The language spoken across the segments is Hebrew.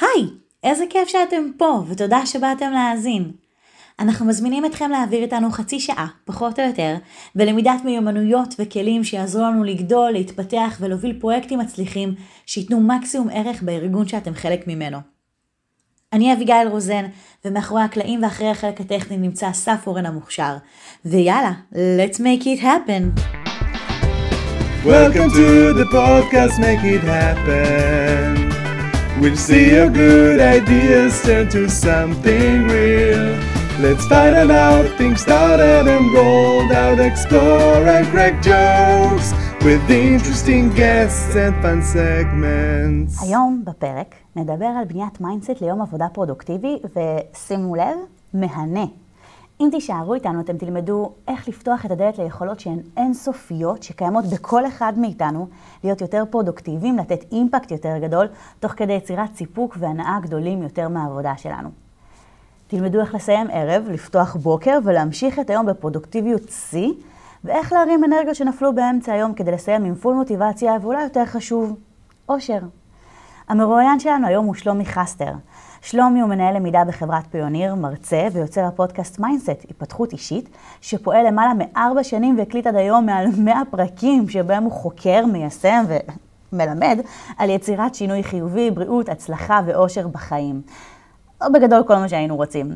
היי, איזה כיף שאתם פה, ותודה שבאתם להאזין. אנחנו מזמינים אתכם להעביר איתנו חצי שעה, פחות או יותר, בלמידת מיומנויות וכלים שיעזרו לנו לגדול, להתפתח ולהוביל פרויקטים מצליחים שייתנו מקסימום ערך בארגון שאתם חלק ממנו. אני אביגיל רוזן, ומאחורי הקלעים ואחרי החלק הטכני נמצא אסף אורן המוכשר. ויאללה, let's make it happen. Welcome to the podcast, make it happen. We'll see your good ideas turn to something real. Let's find out, things started and rolled out, explore and crack jokes with interesting guests and fun segments. היום בפרק נדבר על בניית mindset ליום עבודה פרודוקטיבי, ושימו לב, מהנה. אם תישארו איתנו, אתם תלמדו איך לפתוח את הדלת ליכולות שהן אינסופיות, שקיימות בכל אחד מאיתנו, להיות יותר פרודוקטיביים, לתת impact יותר גדול, תוך כדי יצירת סיפוק והנאה גדולים יותר מהעבודה שלנו. תלמדו איך לסיים ערב, לפתוח בוקר ולהמשיך את היום בפרודוקטיביות שיא, ואיך להרים אנרגיות שנפלו באמצע היום כדי לסיים עם full מוטיבציה, ואולי יותר חשוב, אושר. המרואיין שלנו היום הוא שלומי חסטר. שלומי הוא מנהל למידה בחברת פיוניר, מרצה ויוצר הפודקאסט mindset, התפתחות אישית, שפועל למעלה מארבע שנים והקליט עד היום מעל 100 פרקים שבהם הוא חוקר, מיישם ומלמד על יצירת שינוי חיובי, בריאות, הצלחה ואושר בחיים. או בגדול כל מה שהיינו רוצים.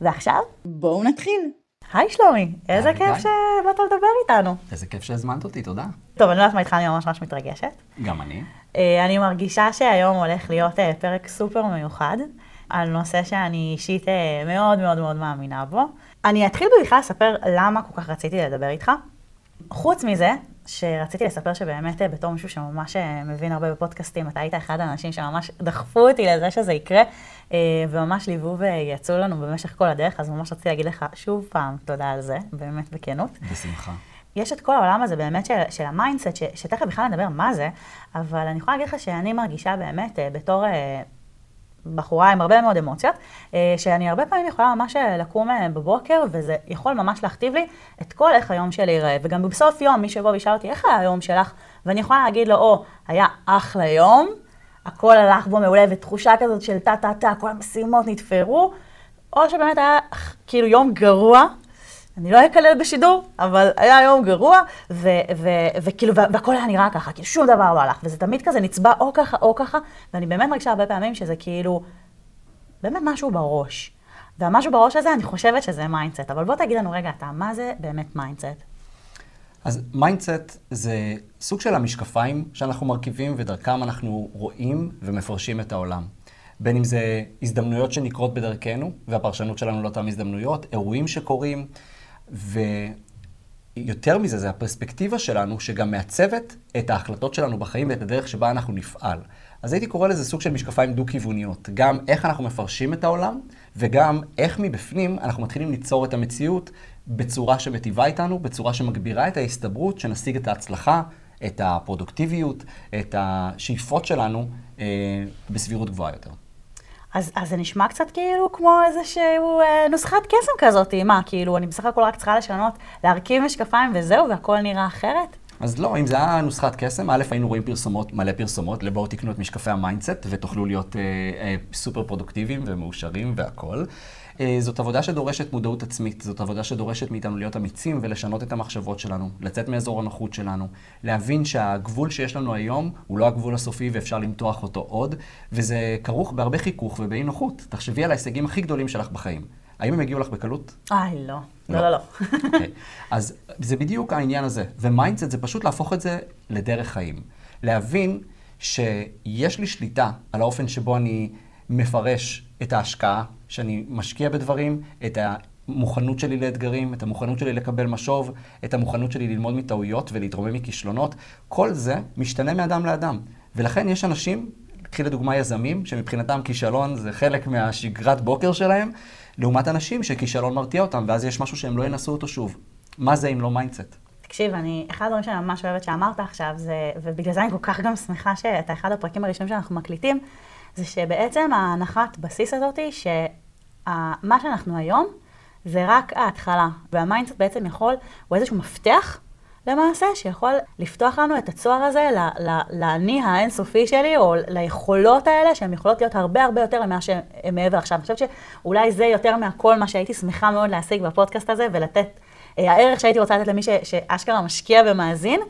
ועכשיו, בואו נתחיל. היי שלומי, איזה כיף שבאת לדבר איתנו. איזה כיף שהזמנת אותי, תודה. טוב, אני לא יודעת מה איתך, אני ממש ממש מתרגשת. גם אני. אה, אני מרגישה שהיום הולך להיות אה, פרק סופר מיוחד, על נושא שאני אישית אה, מאוד מאוד מאוד מאמינה בו. אני אתחיל בכלל לספר למה כל כך רציתי לדבר איתך. חוץ מזה, שרציתי לספר שבאמת בתור מישהו שממש מבין הרבה בפודקאסטים, אתה היית אחד האנשים שממש דחפו אותי לזה שזה יקרה, וממש ליוו ויעצו לנו במשך כל הדרך, אז ממש רציתי להגיד לך שוב פעם תודה על זה, באמת בכנות. בשמחה. יש את כל העולם הזה באמת של, של ה mindset, ש, שתכף בכלל נדבר מה זה, אבל אני יכולה להגיד לך שאני מרגישה באמת בתור בחורה עם הרבה מאוד אמוציות, שאני הרבה פעמים יכולה ממש לקום בבוקר, וזה יכול ממש להכתיב לי את כל איך היום שלי ייראה. וגם בסוף יום, מי שיבוא וישאל אותי, איך היה היום שלך? ואני יכולה להגיד לו, או, היה אחלה יום, הכל הלך בו מעולה, ותחושה כזאת של טה-טה-טה, כל המשימות נתפרו, או שבאמת היה כאילו יום גרוע, אני לא אקלל בשידור, אבל היה יום גרוע, וכאילו, והכל היה נראה ככה, כאילו שום דבר לא הלך, וזה תמיד כזה נצבע או ככה או ככה, ואני באמת מרגישה הרבה פעמים שזה כאילו, באמת משהו בראש. והמשהו בראש הזה, אני חושבת שזה mindset, אבל בוא תגיד לנו רגע אתה, מה זה באמת mindset? אז mindset זה סוג של המשקפיים שאנחנו מרכיבים, ודרכם אנחנו רואים ומפרשים את העולם. בין אם זה הזדמנויות שנקרות בדרכנו, והפרשנות שלנו לאותן הזדמנויות, אירועים שקורים, ויותר מזה, זה הפרספקטיבה שלנו, שגם מעצבת את ההחלטות שלנו בחיים ואת הדרך שבה אנחנו נפעל. אז הייתי קורא לזה סוג של משקפיים דו-כיווניות. גם איך אנחנו מפרשים את העולם, וגם איך מבפנים אנחנו מתחילים ליצור את המציאות בצורה שמטיבה איתנו, בצורה שמגבירה את ההסתברות, שנשיג את ההצלחה, את הפרודוקטיביות, את השאיפות שלנו אה, בסבירות גבוהה יותר. אז, אז זה נשמע קצת כאילו כמו איזשהו אה, נוסחת קסם כזאת, מה, כאילו, אני בסך הכל רק צריכה לשנות, להרכיב משקפיים וזהו, והכל נראה אחרת? אז לא, אם זה היה נוסחת קסם, א', היינו רואים פרסומות, מלא פרסומות, לבואו תקנו את משקפי ה mindset ותוכלו להיות אה, אה, סופר פרודוקטיביים ומאושרים והכול. אה, זאת עבודה שדורשת מודעות עצמית, זאת עבודה שדורשת מאיתנו להיות אמיצים ולשנות את המחשבות שלנו, לצאת מאזור הנוחות שלנו, להבין שהגבול שיש לנו היום הוא לא הגבול הסופי ואפשר למתוח אותו עוד, וזה כרוך בהרבה חיכוך ובאי נוחות. תחשבי על ההישגים הכי גדולים שלך בחיים. האם הם הגיעו לך בקלות? איי, לא. לא, לא, לא. Okay. אוקיי. אז זה בדיוק העניין הזה. ו mindset זה פשוט להפוך את זה לדרך חיים. להבין שיש לי שליטה על האופן שבו אני מפרש את ההשקעה, שאני משקיע בדברים, את המוכנות שלי לאתגרים, את המוכנות שלי לקבל משוב, את המוכנות שלי ללמוד מטעויות ולהתרומם מכישלונות. כל זה משתנה מאדם לאדם. ולכן יש אנשים, קחי לדוגמה יזמים, שמבחינתם כישלון זה חלק מהשגרת בוקר שלהם, לעומת אנשים שכישלון מרתיע אותם, ואז יש משהו שהם לא ינסו אותו שוב. מה זה אם לא mindset? תקשיב, אני, אחד הדברים שאני ממש אוהבת שאמרת עכשיו, זה, ובגלל זה אני כל כך גם שמחה שאתה אחד הפרקים הראשונים שאנחנו מקליטים, זה שבעצם ההנחת בסיס הזאת היא שמה שאנחנו היום זה רק ההתחלה, וה mindset בעצם יכול, הוא איזשהו מפתח למעשה, שיכול לפתוח לנו את הצוהר הזה לאני האינסופי שלי, או ליכולות האלה, שהן יכולות להיות הרבה הרבה יותר ממה שהן מעבר עכשיו. אני חושבת שאולי זה יותר מהכל מה שהייתי שמחה מאוד להשיג בפודקאסט הזה, ולתת, אה, הערך שהייתי רוצה לתת למי ש- שאשכרה משקיע ומאזין,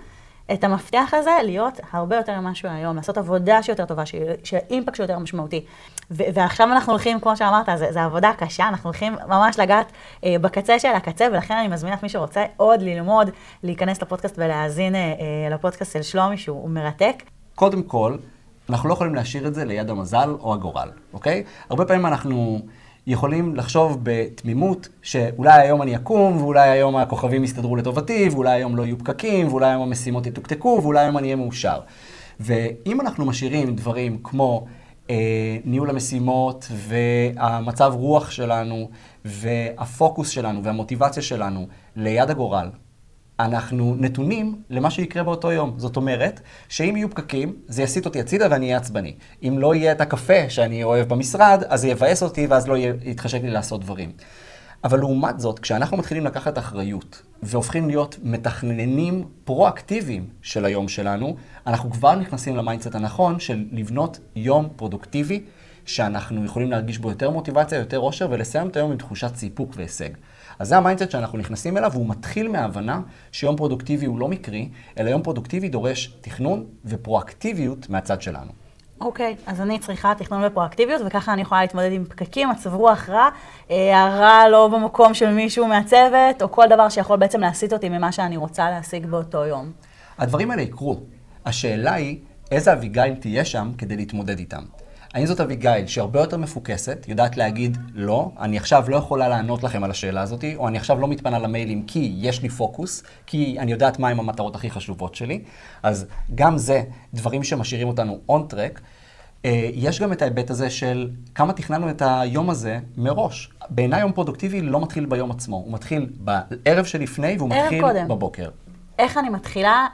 את המפתח הזה להיות הרבה יותר ממה שהוא היום, לעשות עבודה שיותר טובה, שאימפקט שיותר משמעותי. ועכשיו אנחנו הולכים, כמו שאמרת, זה עבודה קשה, אנחנו הולכים ממש לגעת אה, בקצה של הקצה, ולכן אני מזמינה את מי שרוצה עוד ללמוד, להיכנס לפודקאסט ולהאזין אה, אה, לפודקאסט של שלומי, שהוא מרתק. קודם כל, אנחנו לא יכולים להשאיר את זה ליד המזל או הגורל, אוקיי? הרבה פעמים אנחנו יכולים לחשוב בתמימות שאולי היום אני אקום, ואולי היום הכוכבים יסתדרו לטובתי, ואולי היום לא יהיו פקקים, ואולי היום המשימות יתוקתקו, ואולי היום אני אהיה מאושר. ואם אנחנו משאירים דברים כמו אה, ניהול המשימות והמצב רוח שלנו, והפוקוס שלנו והמוטיבציה שלנו ליד הגורל, אנחנו נתונים למה שיקרה באותו יום. זאת אומרת, שאם יהיו פקקים, זה יסיט אותי הצידה ואני אהיה עצבני. אם לא יהיה את הקפה שאני אוהב במשרד, אז זה יבאס אותי ואז לא יתחשק לי לעשות דברים. אבל לעומת זאת, כשאנחנו מתחילים לקחת אחריות והופכים להיות מתכננים פרואקטיביים של היום שלנו, אנחנו כבר נכנסים ל mindset הנכון של לבנות יום פרודוקטיבי, שאנחנו יכולים להרגיש בו יותר מוטיבציה, יותר אושר, ולסיים את היום עם תחושת סיפוק והישג. אז זה ה mindset שאנחנו נכנסים אליו, והוא מתחיל מההבנה שיום פרודוקטיבי הוא לא מקרי, אלא יום פרודוקטיבי דורש תכנון ופרואקטיביות מהצד שלנו. אוקיי, okay, אז אני צריכה תכנון ופרואקטיביות, וככה אני יכולה להתמודד עם פקקים, מצב רוח רע, הערה לא במקום של מישהו מהצוות, או כל דבר שיכול בעצם להסיט אותי ממה שאני רוצה להשיג באותו יום. הדברים האלה יקרו. השאלה היא, איזה אביגיל תהיה שם כדי להתמודד איתם. האם זאת אביגיל שהרבה יותר מפוקסת, יודעת להגיד לא, אני עכשיו לא יכולה לענות לכם על השאלה הזאת, או אני עכשיו לא מתפנה למיילים כי יש לי פוקוס, כי אני יודעת מהם המטרות הכי חשובות שלי. אז גם זה דברים שמשאירים אותנו און טרק. אה, יש גם את ההיבט הזה של כמה תכננו את היום הזה מראש. בעיניי יום פרודוקטיבי לא מתחיל ביום עצמו, הוא מתחיל בערב שלפני והוא מתחיל קודם. בבוקר. איך אני מתחילה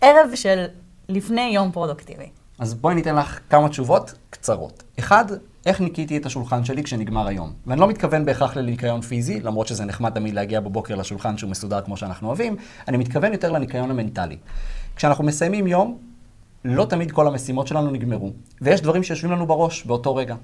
ערב של לפני יום פרודוקטיבי? אז בואי ניתן לך כמה תשובות קצרות. אחד, איך ניקיתי את השולחן שלי כשנגמר היום? ואני לא מתכוון בהכרח לניקיון פיזי, למרות שזה נחמד תמיד להגיע בבוקר לשולחן שהוא מסודר כמו שאנחנו אוהבים, אני מתכוון יותר לניקיון המנטלי. כשאנחנו מסיימים יום, לא תמיד כל המשימות שלנו נגמרו, ויש דברים שיושבים לנו בראש באותו רגע.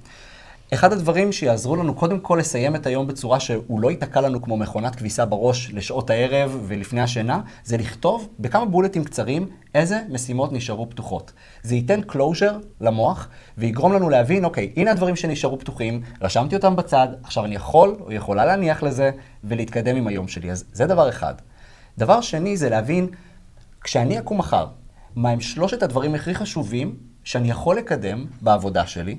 אחד הדברים שיעזרו לנו קודם כל לסיים את היום בצורה שהוא לא ייתקע לנו כמו מכונת כביסה בראש לשעות הערב ולפני השינה, זה לכתוב בכמה בולטים קצרים איזה משימות נשארו פתוחות. זה ייתן closure למוח ויגרום לנו להבין, אוקיי, הנה הדברים שנשארו פתוחים, רשמתי אותם בצד, עכשיו אני יכול או יכולה להניח לזה ולהתקדם עם היום שלי. אז זה דבר אחד. דבר שני זה להבין, כשאני אקום מחר, מהם שלושת הדברים הכי חשובים שאני יכול לקדם בעבודה שלי,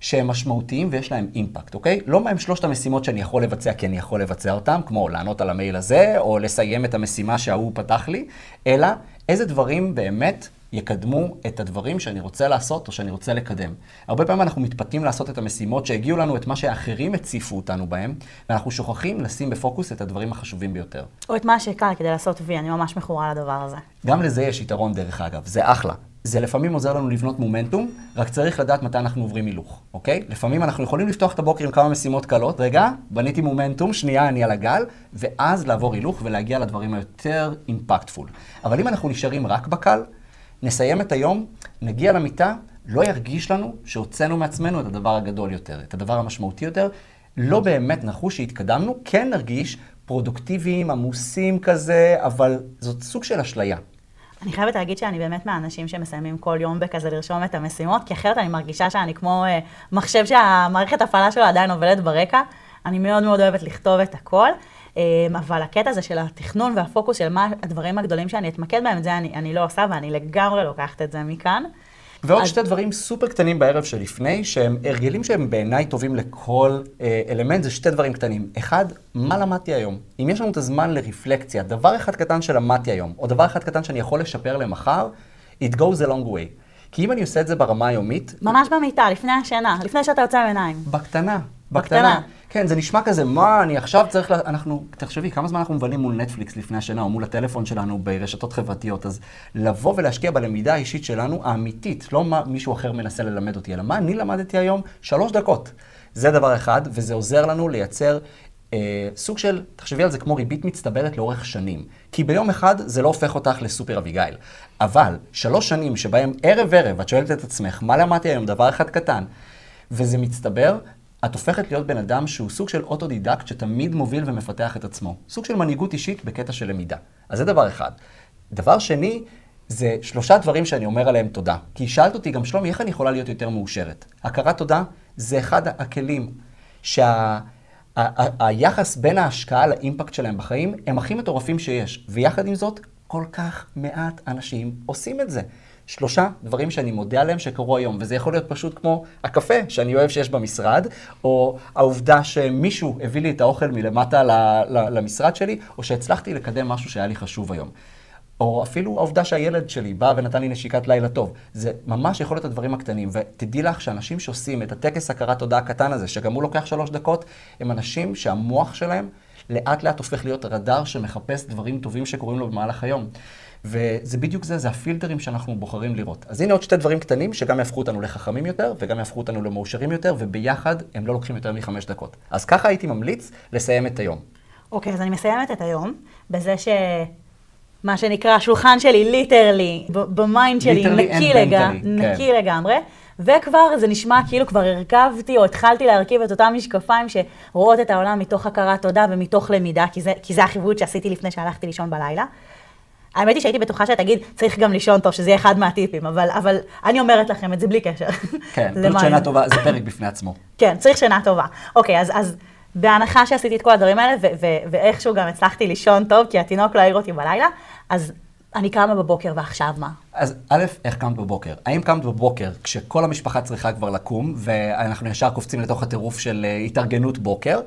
שהם משמעותיים ויש להם אימפקט, אוקיי? לא מהם שלושת המשימות שאני יכול לבצע כי אני יכול לבצע אותם, כמו לענות על המייל הזה, או לסיים את המשימה שההוא פתח לי, אלא איזה דברים באמת יקדמו את הדברים שאני רוצה לעשות או שאני רוצה לקדם. הרבה פעמים אנחנו מתפתים לעשות את המשימות שהגיעו לנו את מה שאחרים הציפו אותנו בהם, ואנחנו שוכחים לשים בפוקוס את הדברים החשובים ביותר. או את מה שקל כדי לעשות וי, אני ממש מכורה לדבר הזה. גם לזה יש יתרון דרך אגב, זה אחלה. זה לפעמים עוזר לנו לבנות מומנטום, רק צריך לדעת מתי אנחנו עוברים הילוך, אוקיי? לפעמים אנחנו יכולים לפתוח את הבוקר עם כמה משימות קלות, רגע, בניתי מומנטום, שנייה אני על הגל, ואז לעבור הילוך ולהגיע לדברים היותר אימפקטפול. אבל אם אנחנו נשארים רק בקל, נסיים את היום, נגיע למיטה, לא ירגיש לנו שהוצאנו מעצמנו את הדבר הגדול יותר, את הדבר המשמעותי יותר, לא באמת נחוש שהתקדמנו, כן נרגיש פרודוקטיביים, עמוסים כזה, אבל זאת סוג של אשליה. אני חייבת להגיד שאני באמת מהאנשים שמסיימים כל יום בכזה לרשום את המשימות, כי אחרת אני מרגישה שאני כמו אה, מחשב שהמערכת הפעלה שלו עדיין עובדת ברקע. אני מאוד מאוד אוהבת לכתוב את הכל, אה, אבל הקטע הזה של התכנון והפוקוס של מה הדברים הגדולים שאני אתמקד בהם, את זה אני, אני לא עושה ואני לגמרי לוקחת את זה מכאן. ועוד אז... שתי דברים סופר קטנים בערב שלפני, שהם הרגלים שהם בעיניי טובים לכל אה, אלמנט, זה שתי דברים קטנים. אחד, מה למדתי היום? אם יש לנו את הזמן לרפלקציה, דבר אחד קטן שלמדתי היום, או דבר אחד קטן שאני יכול לשפר למחר, it goes a long way. כי אם אני עושה את זה ברמה היומית... ממש במיטה, לפני השינה, לפני שאתה יוצא מעיניים. בקטנה. בקטנה. כן, זה נשמע כזה, מה, אני עכשיו צריך, לה... אנחנו, תחשבי, כמה זמן אנחנו מבלים מול נטפליקס לפני השינה, או מול הטלפון שלנו ברשתות חברתיות, אז לבוא ולהשקיע בלמידה האישית שלנו, האמיתית, לא מה מישהו אחר מנסה ללמד אותי, אלא מה אני למדתי היום, שלוש דקות. זה דבר אחד, וזה עוזר לנו לייצר אה, סוג של, תחשבי על זה כמו ריבית מצטברת לאורך שנים. כי ביום אחד זה לא הופך אותך לסופר אביגיל. אבל שלוש שנים שבהם ערב-ערב את שואלת את עצמך, מה למדתי היום? דבר אחד קטן. וזה מצטבר, את הופכת להיות בן אדם שהוא סוג של אוטודידקט שתמיד מוביל ומפתח את עצמו. סוג של מנהיגות אישית בקטע של למידה. אז זה דבר אחד. דבר שני, זה שלושה דברים שאני אומר עליהם תודה. כי שאלת אותי גם, שלומי, איך אני יכולה להיות יותר מאושרת? הכרת תודה זה אחד הכלים שה... היחס בין ההשקעה לאימפקט שלהם בחיים הם הכי מטורפים שיש. ויחד עם זאת, כל כך מעט אנשים עושים את זה. שלושה דברים שאני מודה עליהם שקרו היום, וזה יכול להיות פשוט כמו הקפה שאני אוהב שיש במשרד, או העובדה שמישהו הביא לי את האוכל מלמטה למשרד שלי, או שהצלחתי לקדם משהו שהיה לי חשוב היום. או אפילו העובדה שהילד שלי בא ונתן לי נשיקת לילה טוב. זה ממש יכול להיות הדברים הקטנים. ותדעי לך שאנשים שעושים את הטקס הכרת תודה הקטן הזה, שגם הוא לוקח שלוש דקות, הם אנשים שהמוח שלהם לאט לאט הופך להיות רדאר שמחפש דברים טובים שקורים לו במהלך היום. וזה בדיוק זה, זה הפילטרים שאנחנו בוחרים לראות. אז הנה עוד שתי דברים קטנים שגם יהפכו אותנו לחכמים יותר, וגם יהפכו אותנו למאושרים יותר, וביחד הם לא לוקחים יותר מחמש דקות. אז ככה הייתי ממליץ לסיים את היום. אוקיי, okay, אז אני מסיימת את היום בזה ש... מה שנקרא, השולחן שלי literally, ב mind שלי, נקי, לג... כן. נקי לגמרי. וכבר זה נשמע כאילו כבר הרכבתי או התחלתי להרכיב את אותם משקפיים שרואות את העולם מתוך הכרת תודה ומתוך למידה, כי זה, כי זה החיווט שעשיתי לפני שהלכתי לישון בלילה. האמת היא שהייתי בטוחה שתגיד, צריך גם לישון טוב, שזה יהיה אחד מהטיפים, אבל, אבל אני אומרת לכם את זה בלי קשר. כן, פשוט שינה טובה, זה פרק בפני עצמו. כן, צריך שינה טובה. אוקיי, אז, אז בהנחה שעשיתי את כל הדברים האלה, ו- ו- ואיכשהו גם הצלחתי לישון טוב, כי התינוק לא העיר אותי בלילה, אז אני קמה בבוקר, ועכשיו מה? אז א', איך קמת בבוקר? האם קמת בבוקר כשכל המשפחה צריכה כבר לקום, ואנחנו ישר קופצים לתוך הטירוף של אה, התארגנות בוקר,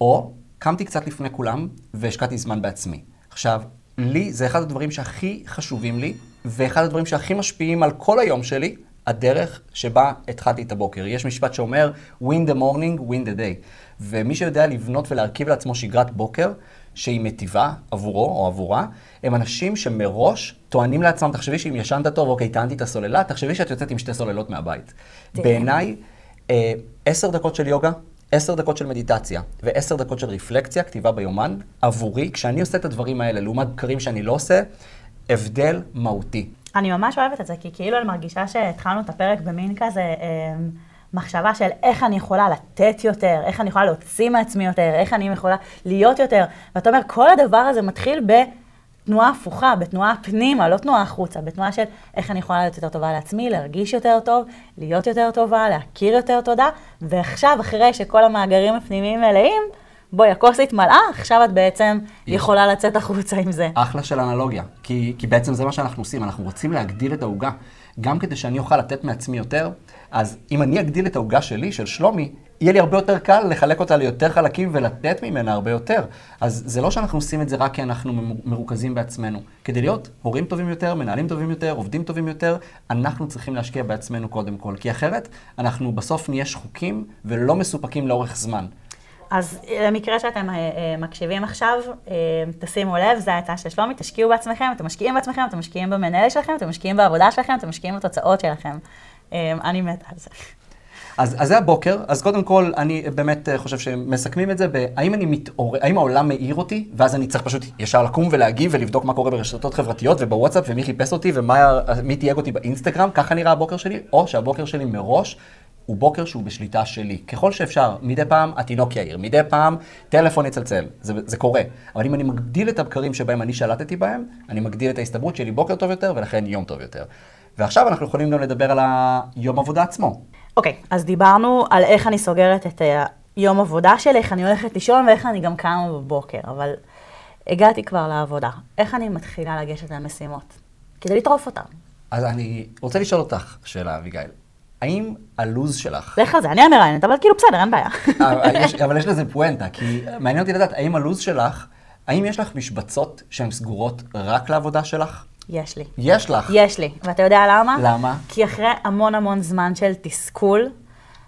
או קמתי קצת לפני כולם והשקעתי זמן בעצמי. עכשיו, לי זה אחד הדברים שהכי חשובים לי, ואחד הדברים שהכי משפיעים על כל היום שלי, הדרך שבה התחלתי את הבוקר. יש משפט שאומר, win the morning, win the day. ומי שיודע לבנות ולהרכיב לעצמו שגרת בוקר, שהיא מטיבה עבורו או עבורה, הם אנשים שמראש טוענים לעצמם, תחשבי שאם ישנת טוב, אוקיי, טענתי את הסוללה, תחשבי שאת יוצאת עם שתי סוללות מהבית. בעיניי, אה, עשר דקות של יוגה, עשר דקות של מדיטציה ועשר דקות של רפלקציה, כתיבה ביומן, עבורי, כשאני עושה את הדברים האלה, לעומת בקרים שאני לא עושה, הבדל מהותי. אני ממש אוהבת את זה, כי כאילו אני מרגישה שהתחלנו את הפרק במין כזה... אה, מחשבה של איך אני יכולה לתת יותר, איך אני יכולה להוציא מעצמי יותר, איך אני יכולה להיות יותר. ואתה אומר, כל הדבר הזה מתחיל בתנועה הפוכה, בתנועה פנימה, לא תנועה החוצה, בתנועה של איך אני יכולה להיות יותר טובה לעצמי, להרגיש יותר טוב, להיות יותר טובה, להכיר יותר תודה, ועכשיו, אחרי שכל המאגרים הפנימיים מלאים, בואי, הכוס התמלאה, עכשיו את בעצם יכולה לצאת החוצה עם זה. אחלה של אנלוגיה, כי, כי בעצם זה מה שאנחנו עושים, אנחנו רוצים להגדיל את העוגה. גם כדי שאני אוכל לתת מעצמי יותר, אז אם אני אגדיל את העוגה שלי, של שלומי, יהיה לי הרבה יותר קל לחלק אותה ליותר חלקים ולתת ממנה הרבה יותר. אז זה לא שאנחנו עושים את זה רק כי אנחנו מרוכזים בעצמנו. כדי להיות הורים טובים יותר, מנהלים טובים יותר, עובדים טובים יותר, אנחנו צריכים להשקיע בעצמנו קודם כל. כי אחרת, אנחנו בסוף נהיה שחוקים ולא מסופקים לאורך זמן. אז למקרה שאתם אה, אה, מקשיבים עכשיו, אה, תשימו לב, זו העצה של שלומי, תשקיעו בעצמכם, אתם משקיעים בעצמכם, אתם משקיעים במנהל שלכם, אתם משקיעים בעבודה שלכם, אתם משקיעים בתוצאות שלכם. אני מתה על זה. אז, אז זה הבוקר, אז קודם כל, אני באמת חושב שמסכמים את זה בהאם אני מתעורר, האם העולם מאיר אותי, ואז אני צריך פשוט ישר לקום ולהגיב ולבדוק מה קורה ברשתות חברתיות ובוואטסאפ ומי חיפש אותי ומי תייג אותי באינסטגרם, ככה נראה הבוקר שלי, או שהבוקר שלי מראש הוא בוקר שהוא בשליטה שלי. ככל שאפשר, מדי פעם התינוק יאיר, מדי פעם טלפון יצלצל, זה, זה קורה. אבל אם אני מגדיל את הבקרים שבהם אני שלטתי בהם, אני מגדיל את ההסתברות שלי בוקר טוב יותר, ולכן יום טוב יותר. ועכשיו אנחנו יכולים גם לדבר על היום עבודה עצמו. אוקיי, okay, אז דיברנו על איך אני סוגרת את היום עבודה שלי, איך אני הולכת לישון ואיך אני גם קמה בבוקר, אבל הגעתי כבר לעבודה. איך אני מתחילה לגשת למשימות? כדי לטרוף אותן. אז אני רוצה לשאול אותך שאלה, אביגיל. האם הלו"ז שלך... לך על זה, אני המראיינת, אבל כאילו בסדר, אין בעיה. אה, אבל יש לזה פואנטה, כי מעניין אותי לדעת, האם הלו"ז שלך, האם יש לך משבצות שהן סגורות רק לעבודה שלך? יש לי. יש לך? יש לי. ואתה יודע למה? למה? כי אחרי המון המון זמן של תסכול,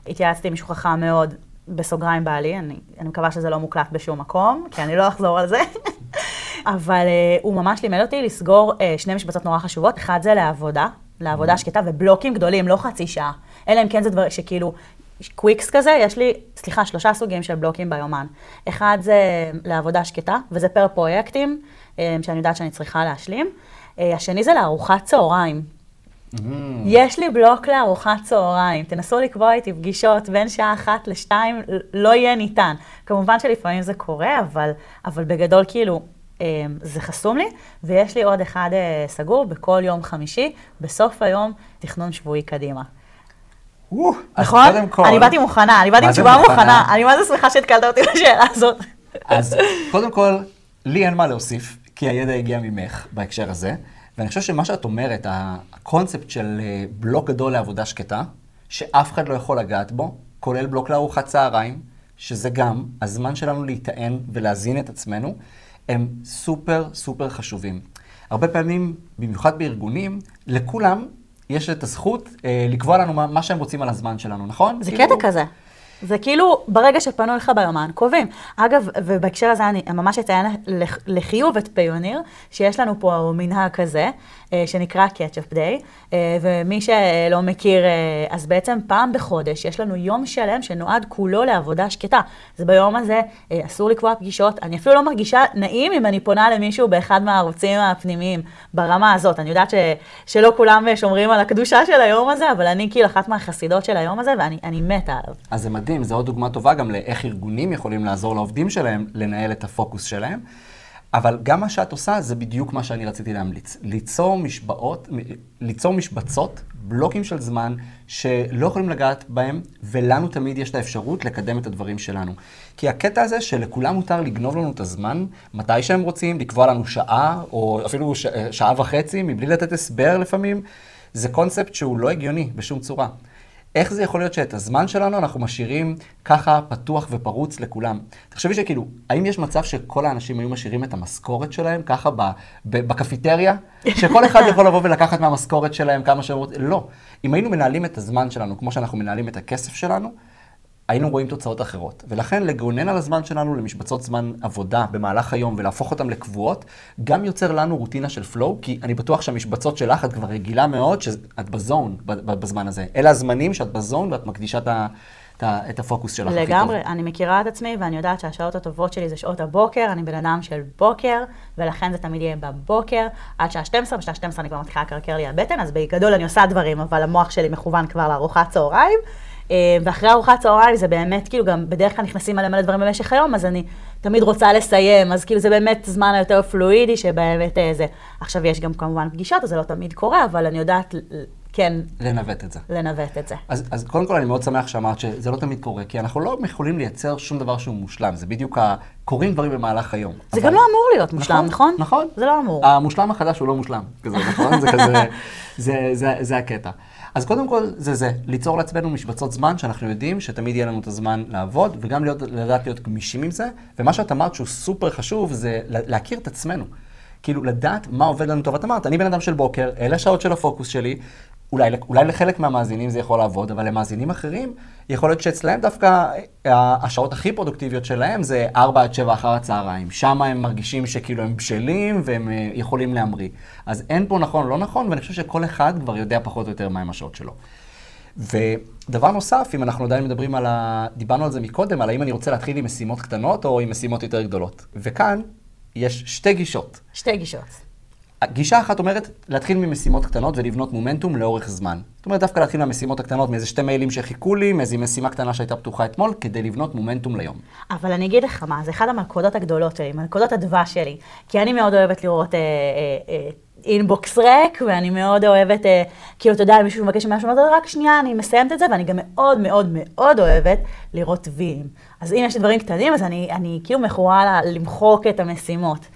התייעצתי עם מישהו חכם מאוד, בסוגריים בעלי, אני, אני מקווה שזה לא מוקלט בשום מקום, כי אני לא אחזור על זה. אבל uh, הוא ממש לימד אותי לסגור uh, שני משבצות נורא חשובות. אחד זה לעבודה, לעבודה שקטה, ובלוקים גדולים, לא חצי שעה. אלא אם כן זה דבר שכאילו, קוויקס כזה, יש לי, סליחה, שלושה סוגים של בלוקים ביומן. אחד זה לעבודה שקטה, וזה פר פרויקטים, אה, שאני יודעת שאני צריכה להשלים. אה, השני זה לארוחת צהריים. יש לי בלוק לארוחת צהריים, תנסו לקבוע איתי פגישות בין שעה אחת לשתיים, לא יהיה ניתן. כמובן שלפעמים זה קורה, אבל, אבל בגדול כאילו אה, זה חסום לי, ויש לי עוד אחד אה, סגור בכל יום חמישי, בסוף היום תכנון שבועי קדימה. וואו, אז נכון? קודם כל... אני באתי מוכנה, אני באתי עם תשובה מוכנה? מוכנה, אני מה זה שמחה שהתקלת אותי לשאלה הזאת. אז קודם כל, לי אין מה להוסיף, כי הידע הגיע ממך בהקשר הזה, ואני חושב שמה שאת אומרת, הקונספט של אה, בלוק גדול לעבודה שקטה, שאף אחד לא יכול לגעת בו, כולל בלוק לארוחת צהריים, שזה גם הזמן שלנו להיטען ולהזין את עצמנו, הם סופר סופר חשובים. הרבה פעמים, במיוחד בארגונים, לכולם יש את הזכות אה, לקבוע לנו מה, מה שהם רוצים על הזמן שלנו, נכון? זה כאילו- קטע כזה. זה כאילו, ברגע שפנו לך ביומן, קובעים. אגב, ובהקשר הזה אני ממש אציין לח- לחיוב את פיוניר, שיש לנו פה מנהג כזה, שנקרא קטשופ דיי, ומי שלא מכיר, אה, אז בעצם פעם בחודש יש לנו יום שלם שנועד כולו לעבודה שקטה. אז ביום הזה אה, אסור לקבוע פגישות, אני אפילו לא מרגישה נעים אם אני פונה למישהו באחד מהערוצים הפנימיים, ברמה הזאת. אני יודעת ש, שלא כולם שומרים על הקדושה של היום הזה, אבל אני כאילו אחת מהחסידות של היום הזה, ואני אני מתה עליו. אז זה מדהים, זו עוד דוגמה טובה גם לאיך ארגונים יכולים לעזור לעובדים שלהם לנהל את הפוקוס שלהם. אבל גם מה שאת עושה זה בדיוק מה שאני רציתי להמליץ. ליצור משבעות, ליצור משבצות, בלוקים של זמן, שלא יכולים לגעת בהם, ולנו תמיד יש את האפשרות לקדם את הדברים שלנו. כי הקטע הזה שלכולם מותר לגנוב לנו את הזמן, מתי שהם רוצים, לקבוע לנו שעה, או אפילו ש... שעה וחצי, מבלי לתת הסבר לפעמים, זה קונספט שהוא לא הגיוני בשום צורה. איך זה יכול להיות שאת הזמן שלנו אנחנו משאירים ככה פתוח ופרוץ לכולם? תחשבי שכאילו, האם יש מצב שכל האנשים היו משאירים את המשכורת שלהם ככה בקפיטריה? שכל אחד יכול לבוא ולקחת מהמשכורת שלהם כמה שהם רוצים? לא. אם היינו מנהלים את הזמן שלנו כמו שאנחנו מנהלים את הכסף שלנו, היינו רואים תוצאות אחרות. ולכן לגונן על הזמן שלנו למשבצות זמן עבודה במהלך היום ולהפוך אותן לקבועות, גם יוצר לנו רוטינה של פלואו, כי אני בטוח שהמשבצות שלך את כבר רגילה מאוד שאת בזון בזמן הזה. אלה הזמנים שאת בזון ואת מקדישה את, ה, את, הפוקוס שלך. לגמרי, אני מכירה את עצמי ואני יודעת שהשעות הטובות שלי זה שעות הבוקר, אני בן אדם של בוקר, ולכן זה תמיד יהיה בבוקר, עד שעה 12, בשעה 12 אני כבר מתחילה לקרקר לי הבטן, אז בגדול אני עושה דברים, אבל המוח שלי מכוון כבר לארוחת צהריים. אה, ואחרי ארוחת צהריים זה באמת, כאילו גם בדרך כלל נכנסים מלא מלא דברים במשך היום, אז אני תמיד רוצה לסיים, אז כאילו זה באמת זמן היותר פלואידי שבאמת אה, זה. עכשיו יש גם כמובן פגישות, אז זה לא תמיד קורה, אבל אני יודעת, כן, לנווט את זה. לנווט את זה. אז, אז קודם כל אני מאוד שמח שאמרת שזה לא תמיד קורה, כי אנחנו לא יכולים לייצר שום דבר שהוא מושלם, זה בדיוק ה... קורים דברים במהלך היום. זה אבל- גם לא אמור להיות מושלם, נכון? נכון. זה לא אמור. המושלם החדש הוא לא מושלם, כזה, נכון? זה כזה, זה, זה, זה הקטע. אז קודם כל, זה זה, ליצור לעצמנו משבצות זמן, שאנחנו יודעים שתמיד יהיה לנו את הזמן לעבוד, וגם להיות, לדעת להיות גמישים עם זה. ומה שאת אמרת שהוא סופר חשוב, זה לה- להכיר את עצמנו. כאילו, לדעת מה עובד לנו טוב. את אמרת, אני בן אדם של בוקר, אלה השעות של הפוקוס שלי. אולי, אולי לחלק מהמאזינים זה יכול לעבוד, אבל למאזינים אחרים, יכול להיות שאצלהם דווקא אה, השעות הכי פרודוקטיביות שלהם זה 4 עד 7 אחר הצהריים. שם הם מרגישים שכאילו הם בשלים והם אה, יכולים להמריא. אז אין פה נכון לא נכון, ואני חושב שכל אחד כבר יודע פחות או יותר מהם השעות שלו. ודבר נוסף, אם אנחנו עדיין מדברים על ה... דיברנו על זה מקודם, על האם אני רוצה להתחיל עם משימות קטנות או עם משימות יותר גדולות. וכאן יש שתי גישות. שתי גישות. גישה אחת אומרת להתחיל ממשימות קטנות ולבנות מומנטום לאורך זמן. זאת אומרת, דווקא להתחיל מהמשימות הקטנות, מאיזה שתי מיילים שחיכו לי, מאיזו משימה קטנה שהייתה פתוחה אתמול, כדי לבנות מומנטום ליום. אבל אני אגיד לך מה, זה אחד המלכודות הגדולות שלי, מלכודות הדבש שלי. כי אני מאוד אוהבת לראות אה, אה, אה, אינבוקס ריק, ואני מאוד אוהבת, אה, כאילו, אתה יודע, מישהו מבקש משהו, אמרתי, רק שנייה, אני מסיימת את זה, ואני גם מאוד מאוד מאוד אוהבת לראות ויים. אז אם יש דברים קטנים, אז אני, אני כאילו מכורה למחוק את המשימות.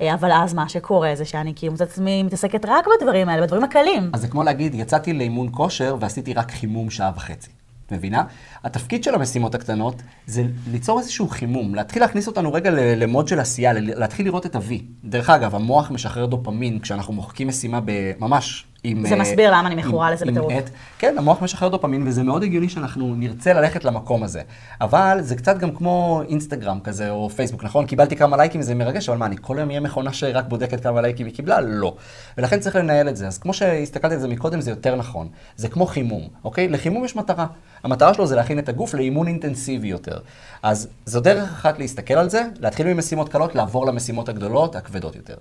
אה, אבל אז מה שקורה זה שאני כאילו מוצאת את עצמי מתעסקת רק בדברים האלה, בדברים הקלים. אז זה כמו להגיד, יצאתי לאימון כושר ועשיתי רק חימום שעה וחצי. מבינה? התפקיד של המשימות הקטנות זה ליצור איזשהו חימום, להתחיל להכניס אותנו רגע למוד של עשייה, להתחיל לראות את ה-V. דרך אגב, המוח משחרר דופמין כשאנחנו מוחקים משימה בממש עם... זה אה, מסביר למה אני מכורה לזה בטירוף. עט. כן, המוח משחרר דופמין, וזה מאוד הגיוני שאנחנו נרצה ללכת למקום הזה. אבל זה קצת גם כמו אינסטגרם כזה, או פייסבוק, נכון? קיבלתי כמה לייקים, זה מרגש, אבל מה, אני כל היום אהיה מכונה שרק בודקת כמה לייקים היא קיבלה? לא. ולכן צריך לנהל את זה. אז כמו שהסתכלתי על זה מקודם, זה יותר נכון. זה כמו חימום, אוקיי? לחימום יש מטרה. המטרה שלו זה להכין את הגוף לאימון אינטנסיבי יותר. אז זו דרך אחת להסתכל על זה, להתחיל ממשימות קלות, לעבור למשימות הגדולות, הכבדות יותר.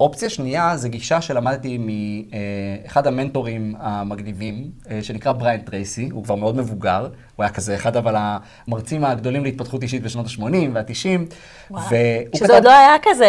אופציה שנייה זה גישה שלמדתי מאחד המנטורים המגניבים, אה, שנקרא בריאן טרייסי, הוא כבר מאוד מבוגר, הוא היה כזה אחד אבל המרצים הגדולים להתפתחות אישית בשנות ה-80 וה-90. שזה עוד לא היה כזה...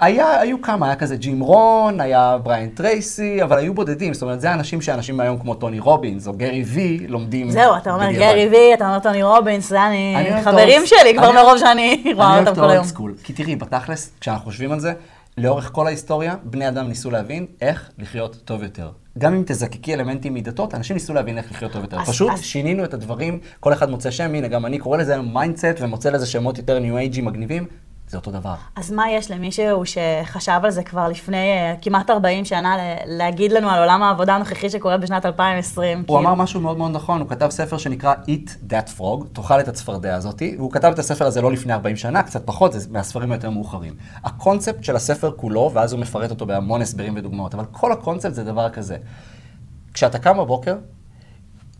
היה, היו כמה, היה כזה ג'ים רון, היה בריאן טרייסי, אבל היו בודדים, זאת אומרת, זה אנשים שאנשים היום כמו טוני רובינס או גרי וי לומדים. זהו, אתה אומר. גרי וי, אתה אומר טוני רובינס, זה אני... אני אוהב את חברים שלי כבר אני- מרוב שאני רואה אני אוהב אותם את כל היום. ה old school. כי תראי, בתכלס, כשאנחנו חושבים על זה, לאורך כל ההיסטוריה, בני אדם ניסו להבין איך לחיות טוב יותר. גם אם תזקקי אלמנטים מדתות, אנשים ניסו להבין איך לחיות טוב יותר. אז- פשוט אז- שינינו את הדברים, כל אחד מוצא שם, הנה, גם אני קורא לזה mindset ומוצא לזה שמות יותר ניו אייג'י מגניבים, זה אותו דבר. אז מה יש למישהו שחשב על זה כבר לפני אה, כמעט 40 שנה, ל- להגיד לנו על עולם העבודה הנוכחי שקורה בשנת 2020? הוא כאילו? אמר משהו מאוד מאוד נכון, הוא כתב ספר שנקרא Eat That Frog, תאכל את הצפרדע הזאתי, והוא כתב את הספר הזה לא לפני 40 שנה, קצת פחות, זה מהספרים היותר מאוחרים. הקונספט של הספר כולו, ואז הוא מפרט אותו בהמון הסברים ודוגמאות, אבל כל הקונספט זה דבר כזה. כשאתה קם בבוקר,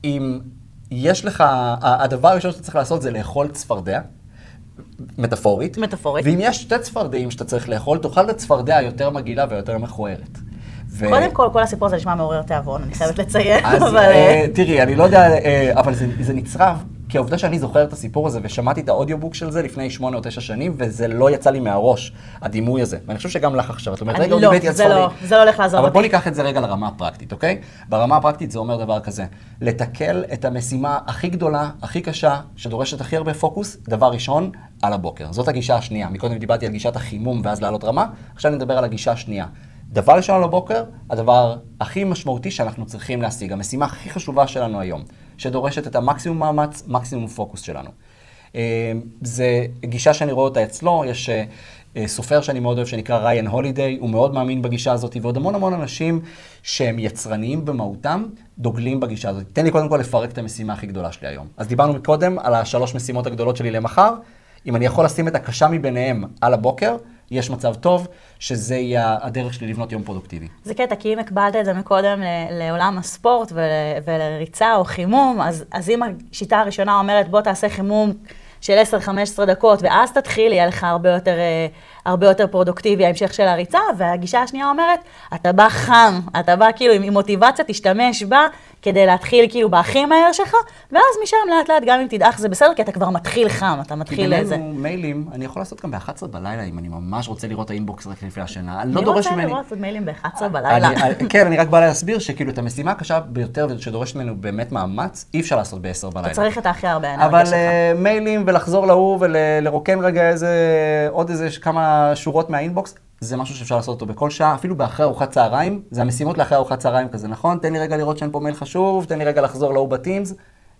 אם יש לך, הדבר הראשון שאתה צריך לעשות זה לאכול צפרדע, מטאפורית. מטאפורית. ואם יש שתי צפרדעים שאתה צריך לאכול, תאכל את הצפרדע היותר מגעילה ויותר מכוערת. ו- קודם כל, כל הסיפור הזה נשמע מעורר תיאבון, אני חייבת לציין, אז אבל... אה, תראי, אני לא יודע, אה, אבל זה, זה נצרב, כי העובדה שאני זוכר את הסיפור הזה ושמעתי את האודיובוק של זה לפני שמונה או תשע שנים, וזה לא יצא לי מהראש, הדימוי הזה. ואני חושב שגם לך עכשיו, את אומרת, רגע, לא, דיבר איתי על זה לא- ספרים. זה לא הולך לעזור אבל אותי. בוא ניקח את זה רגע לרמה הפרקטית, אוקיי? ברמה הפרקטית זה אומר דבר כזה, לתקל את המשימה הכי גדולה, הכי קשה, שדורשת הכי הרבה פוקוס, דבר ראשון, על הבוקר. זאת הגישה השנייה. מקודם דיברתי על גישת החימום ואז לעלות רמה, עכשיו אני מדבר על הגישה השנייה. דבר ראשון על הבוקר, הדבר הכי משמעותי שאנחנו צריכים להשיג, המשימה הכי חשובה שלנו היום, שדורשת את המקסימום מאמץ, מקסימום פוקוס שלנו. אה, זה גישה שאני רואה אותה אצלו, יש אה, סופר שאני מאוד אוהב שנקרא ריין הולידיי, הוא מאוד מאמין בגישה הזאת, ועוד המון המון אנשים שהם יצרניים במהותם, דוגלים בגישה הזאת. תן לי קודם כל לפרק את המשימה הכי גדולה שלי היום. אז דיברנו מקודם על השלוש משימות הגדולות שלי למחר, אם אני יכול לשים את הקשה מביניהם על הבוקר, יש מצב טוב שזה יהיה הדרך שלי לבנות יום פרודוקטיבי. זה קטע, כי אם הקבלת את זה מקודם לעולם הספורט ול, ולריצה או חימום, אז, אז אם השיטה הראשונה אומרת, בוא תעשה חימום של 10-15 דקות, ואז תתחיל, יהיה לך הרבה יותר, אה, הרבה יותר פרודוקטיבי ההמשך של הריצה, והגישה השנייה אומרת, אתה בא חם, אתה בא כאילו עם, עם מוטיבציה, תשתמש בה כדי להתחיל כאילו בהכי מהר שלך, ואז משם לאט לאט, גם אם תדעך זה בסדר, כי אתה כבר מתחיל חם, אתה כי מתחיל איזה. בינינו מיילים, אני יכול לעשות גם ב-11 בלילה, אם אני ממש רוצה לראות האינבוקס רק לפני השינה. אני לא אני דורש רוצה ממני... לראות עוד מיילים ב-11 בלילה. אני- אני- כן, אני רק בא להסביר שכאילו את המשימה הקשה ביותר שדורשת ממנו באמת מאמץ, אי אפשר לעשות ב-10 בלילה. אתה צריך את הכי הרבה אנרגיה אבל שלך. אה, מיילים ולחזור להוא ולרוקן רגע איזה, עוד איזה כמה שורות מהאינבוקס, זה משהו שאפשר לעשות אותו בכל שעה, אפילו באחרי ארוחת צהריים, זה המשימות לאחרי ארוחת צהריים כזה, נכון? תן לי רגע לראות שאין פה מייל חשוב, תן לי רגע לחזור להוא בטימס,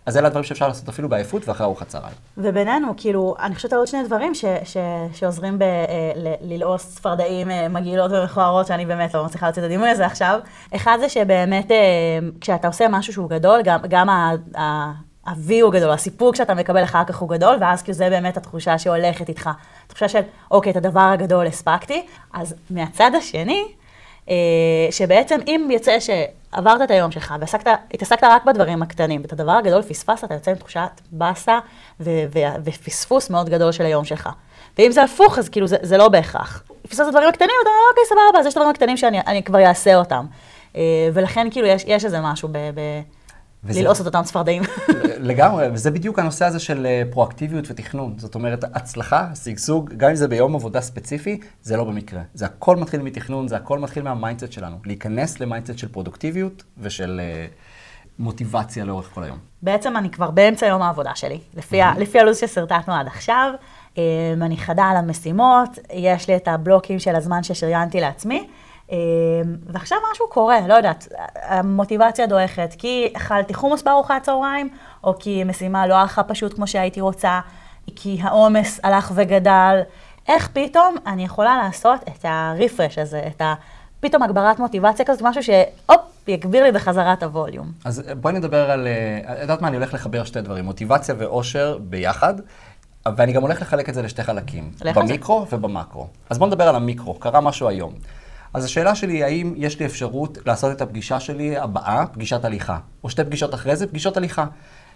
אז אלה הדברים שאפשר לעשות אפילו בעייפות ואחרי ארוחת צהריים. ובינינו, כאילו, אני חושבת על עוד שני דברים ש, ש, שעוזרים ב, אה, ל- ללעוס צפרדעים אה, מגעילות ומכוערות, שאני באמת לא מצליחה להוציא את הדימוי הזה עכשיו. אחד זה שבאמת, אה, כשאתה עושה משהו שהוא גדול, גם, גם ה... ה ה-V הוא גדול, הסיפוק שאתה מקבל אחר כך הוא גדול, ואז כאילו זה באמת התחושה שהולכת איתך. התחושה של, אוקיי, את הדבר הגדול הספקתי. אז מהצד השני, אה, שבעצם אם יוצא שעברת את היום שלך והתעסקת רק בדברים הקטנים, ואת הדבר הגדול פספסת, אתה יוצא עם תחושת באסה ו- ו- פספוס מאוד גדול של היום שלך. ואם זה הפוך, אז כאילו זה, זה לא בהכרח. פספסת את הדברים הקטנים, אתה אומר, אוקיי, סבבה, אז יש דברים הקטנים שאני אני כבר אעשה אותם. אה, ולכן כאילו יש, יש איזה משהו ב... ב- וזה- ללעוס את אותם צפרדעים. לגמרי, וזה בדיוק הנושא הזה של אה, פרואקטיביות ותכנון. זאת אומרת, הצלחה, שגשוג, גם אם זה ביום עבודה ספציפי, זה לא במקרה. זה הכל מתחיל מתכנון, זה הכל מתחיל מה mindset שלנו. להיכנס ל mindset של פרודוקטיביות ושל אה, מוטיבציה לאורך כל היום. בעצם אני כבר באמצע יום העבודה שלי, לפי, ה, לפי הלו"ז ששרטטנו עד עכשיו. אמ, אני חדה על המשימות, יש לי את הבלוקים של הזמן ששריינתי לעצמי, ועכשיו משהו קורה, לא יודעת, המוטיבציה דועכת, כי אכלתי חומוס בארוחת צהריים, או כי משימה לא הלכה פשוט כמו שהייתי רוצה, כי העומס הלך וגדל. איך פתאום אני יכולה לעשות את הרפרש הזה, את ה... פתאום הגברת מוטיבציה כזאת, משהו שהופ, יגביר לי בחזרה את הווליום. אז בואי נדבר על, אה, את יודעת מה, אני הולך לחבר שתי דברים, מוטיבציה ואושר ביחד, ואני גם הולך לחלק את זה לשתי חלקים. במיקרו ובמקרו. אז בואו נדבר על המיקרו, קרה משהו היום. אז השאלה שלי היא, האם יש לי אפשרות לעשות את הפגישה שלי הבאה, פגישת הליכה, או שתי פגישות אחרי זה, פגישות הליכה.